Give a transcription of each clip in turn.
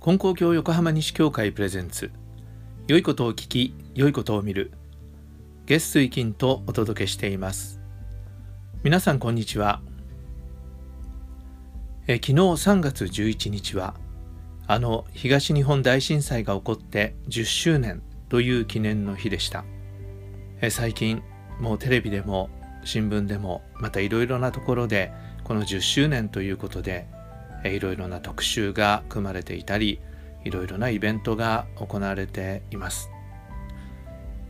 金光教横浜西教会プレゼンツ良いことを聞き良いことを見る月水金とお届けしています。皆さんこんにちは。え昨日3月11日はあの東日本大震災が起こって10周年という記念の日でした。え最近もうテレビでも新聞でもまたいろいろなところでこの10周年ということでいろいろな特集が組まれていたりいろいろなイベントが行われています。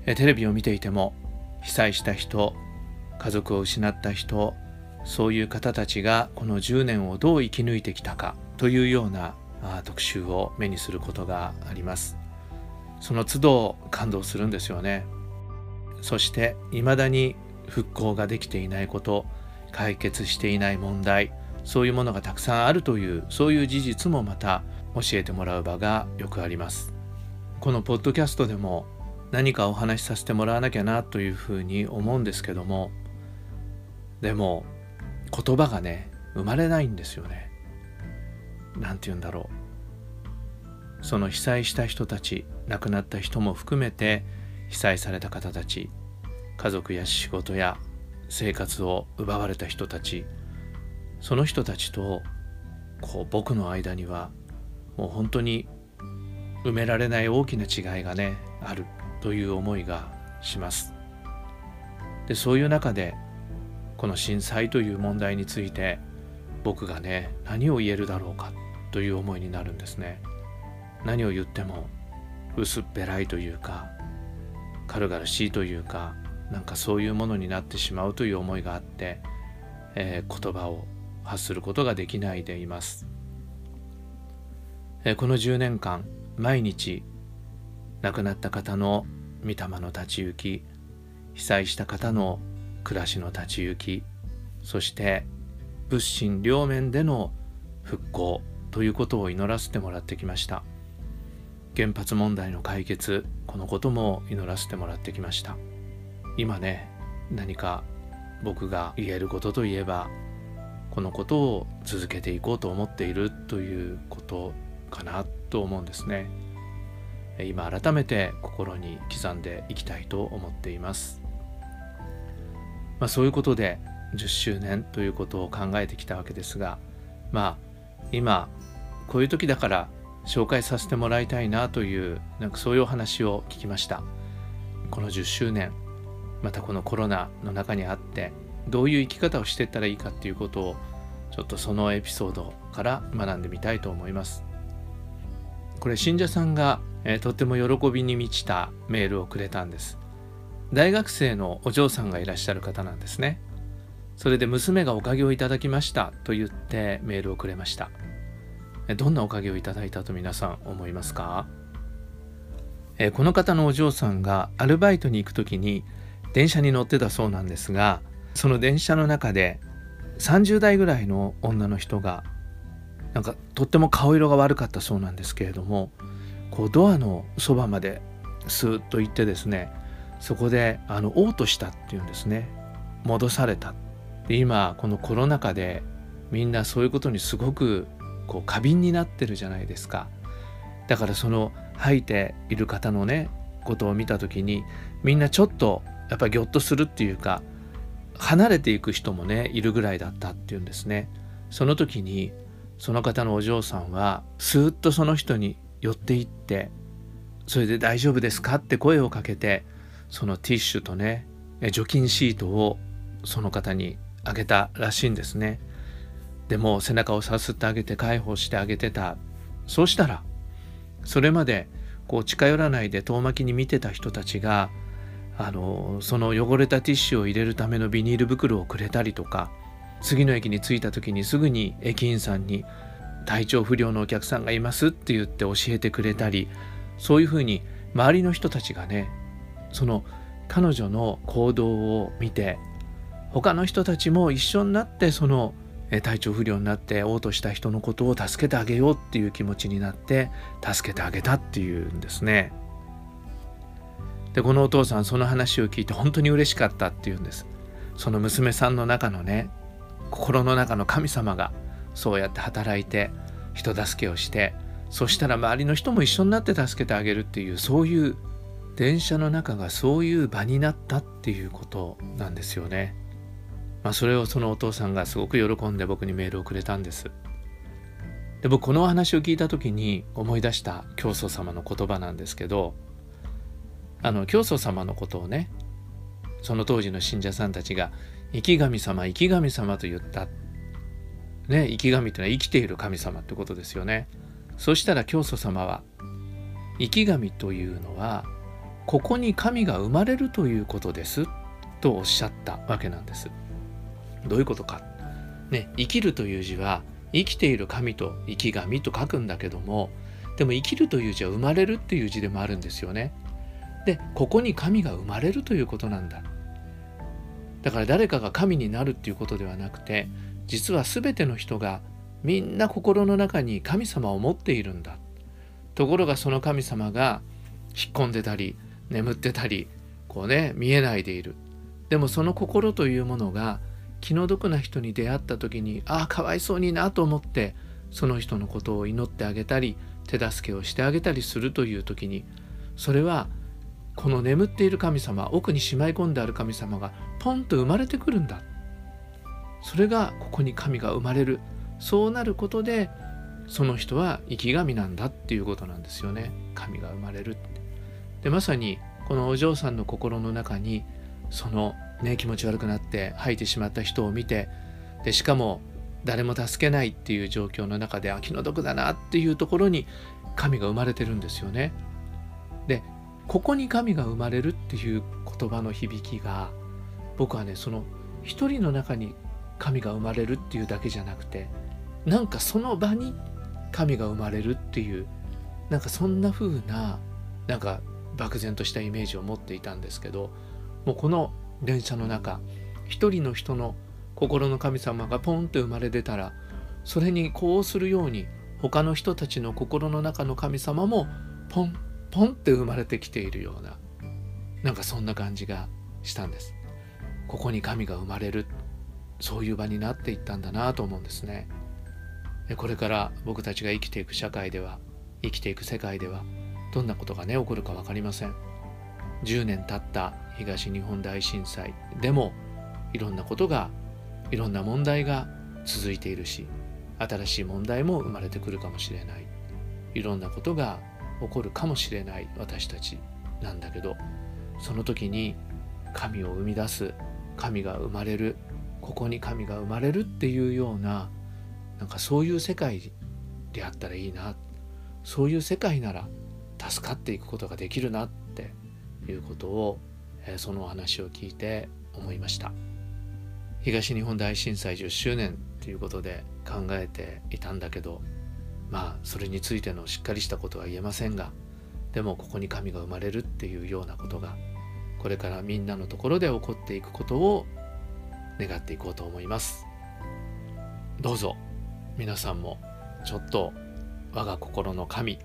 テレビを見ていても被災した人家族を失った人そういう方たちがこの10年をどう生き抜いてきたかというような特集を目にすることがあります。その都度感動するんですよね。そして未だに復興ができていないこと解決していない問題そういうものがたくさんあるというそういう事実もまた教えてもらう場がよくあります。このポッドキャストでも何かお話しさせてもらわなきゃなというふうに思うんですけどもでも言葉がね生まれないんですよね。何て言うんだろう。その被災した人たち亡くなった人も含めて被災された方たち家族や仕事や生活を奪われた人たちその人たちとこう僕の間にはもう本当に埋められない大きな違いがねあるという思いがします。でそういう中でこの震災という問題について僕がね何を言えるだろうかという思いになるんですね。何を言っても薄っぺらいというか軽々しいというかなんかそういうものになってしまうという思いがあって、えー、言葉を発することができないでいます、えー、この10年間毎日亡くなった方の御霊の立ち行き被災した方の暮らしの立ち行きそして物心両面での復興ということを祈らせてもらってきました。原発問題の解決このことも祈らせてもらってきました。今ね何か僕が言えることといえばこのことを続けていこうと思っているということかなと思うんですね。今改めて心に刻んでいきたいと思っています、まあ、そういうことで10周年ということを考えてきたわけですがまあ今こういう時だから紹介させてもらいたいなというなんかそういうお話を聞きました。この10周年またこのコロナの中にあってどういう生き方をしていったらいいかっていうことをちょっとそのエピソードから学んでみたいと思います。これ信者さんが、えー、とても喜びに満ちたメールをくれたんです。大学生のお嬢さんがいらっしゃる方なんですね。それで娘がおかげをいただきましたと言ってメールをくれました。どんなおかげをいただいたと皆さん思いますか？えこの方のお嬢さんがアルバイトに行く時に電車に乗ってたそうなんですがその電車の中で30代ぐらいの女の人がなんかとっても顔色が悪かったそうなんですけれどもこうドアのそばまでスーッと行ってですねそこであの嘔吐したっていうんですね。戻された。で今このコロナ禍でみんなそういうことにすごくこう過敏になってるじゃないですか。だからその吐いている方のねことを見た時にみんなちょっとやっぱりギョッとするっていうか離れていく人もねいるぐらいだったっていうんですね。その時にその方のお嬢さんはスーッとその人に寄っていってそれで大丈夫ですかって声をかけてそのティッシュとね除菌シートをその方にあげたらしいんですね。でも背中をさすってあげて介抱してあげてた。そうしたらそれまでこう近寄らないで遠巻きに見てた人たちがあのその汚れたティッシュを入れるためのビニール袋をくれたりとか次の駅に着いた時にすぐに駅員さんに体調不良のお客さんがいますって言って教えてくれたりそういうふうに周りの人たちがねその彼女の行動を見て他の人たちも一緒になってその体調不良になって嘔吐した人のことを助けてあげようっていう気持ちになって助けてあげたっていうんですね。でこのお父さんその話を聞いて本当に嬉しかったっていうんですその娘さんの中のね心の中の神様がそうやって働いて人助けをしてそしたら周りの人も一緒になって助けてあげるっていうそういう電車の中がそういう場になったっていうことなんですよね。まあ、それをそのお父さんがすごく喜んで僕にメールをくれたんです。で僕このお話を聞いた時に思い出した教祖様の言葉なんですけどあの教祖様のことをねその当時の信者さんたちが「生き神様生き神様」と言った。ね生き神というのは生きている神様ってことですよね。そしたら教祖様は生き神というのはここに神が生まれるということですとおっしゃったわけなんです。どういうことか。ね生きるという字は生きている神と生き神と書くんだけどもでも生きるという字は生まれるっていう字でもあるんですよね。でここに神が生まれるということなんだ。だから誰かが神になるっていうことではなくて実は全ての人がみんな心の中に神様を持っているんだ。ところがその神様が引っ込んでたり眠ってたりこうね見えないでいる。でもその心というものが気の毒な人に出会った時にああかわいそうになと思ってその人のことを祈ってあげたり手助けをしてあげたりするという時にそれはこの眠っている神様奥にしまい込んである神様がポンと生まれてくるんだ。それがここに神が生まれる。そうなることでその人は生き神なんだっていうことなんですよね。神が生まれるでまさにこのお嬢さんの心の中にそのね気持ち悪くなって吐いてしまった人を見てでしかも誰も助けないっていう状況の中であ気の毒だなっていうところに神が生まれてるんですよね。でここに神が生まれるっていう言葉の響きが僕はねその一人の中に神が生まれるっていうだけじゃなくてなんかその場に神が生まれるっていうなんかそんな風ななんか漠然としたイメージを持っていたんですけどもうこの電車の中一人の人の心の神様がポンと生まれ出たらそれにこうするように他の人たちの心の中の神様もポンポンって生まれてきているようななんかそんな感じがしたんです。ここに神が生まれるそういう場になっていったんだなと思うんですね。これから僕たちが生きていく社会では生きていく世界ではどんなことがね起こるか分かりません。10年経った東日本大震災でもいろんなことがいろんな問題が続いているし新しい問題も生まれてくるかもしれない。いろんなことが起こるかもしれない私たちなんだけどその時に神を生み出す神が生まれるここに神が生まれるっていうようななんかそういう世界であったらいいなそういう世界なら助かっていくことができるなっていうことを、え、そのお話を聞いて思いました。東日本大震災10周年ということで考えていたんだけどまあそれについてのしっかりしたことは言えませんがでもここに神が生まれるっていうようなことがこれからみんなのところで起こっていくことを願っていこうと思います。どうぞ皆さんもちょっと我が心の神っ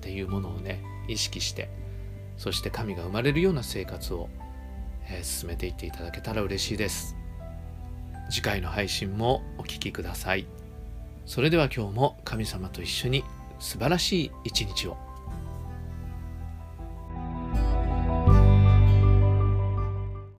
ていうものをね意識してそして神が生まれるような生活を、えー、進めていっていただけたら嬉しいです。次回の配信もお聴きください。それでは今日も神様と一緒に素晴らしい一日を。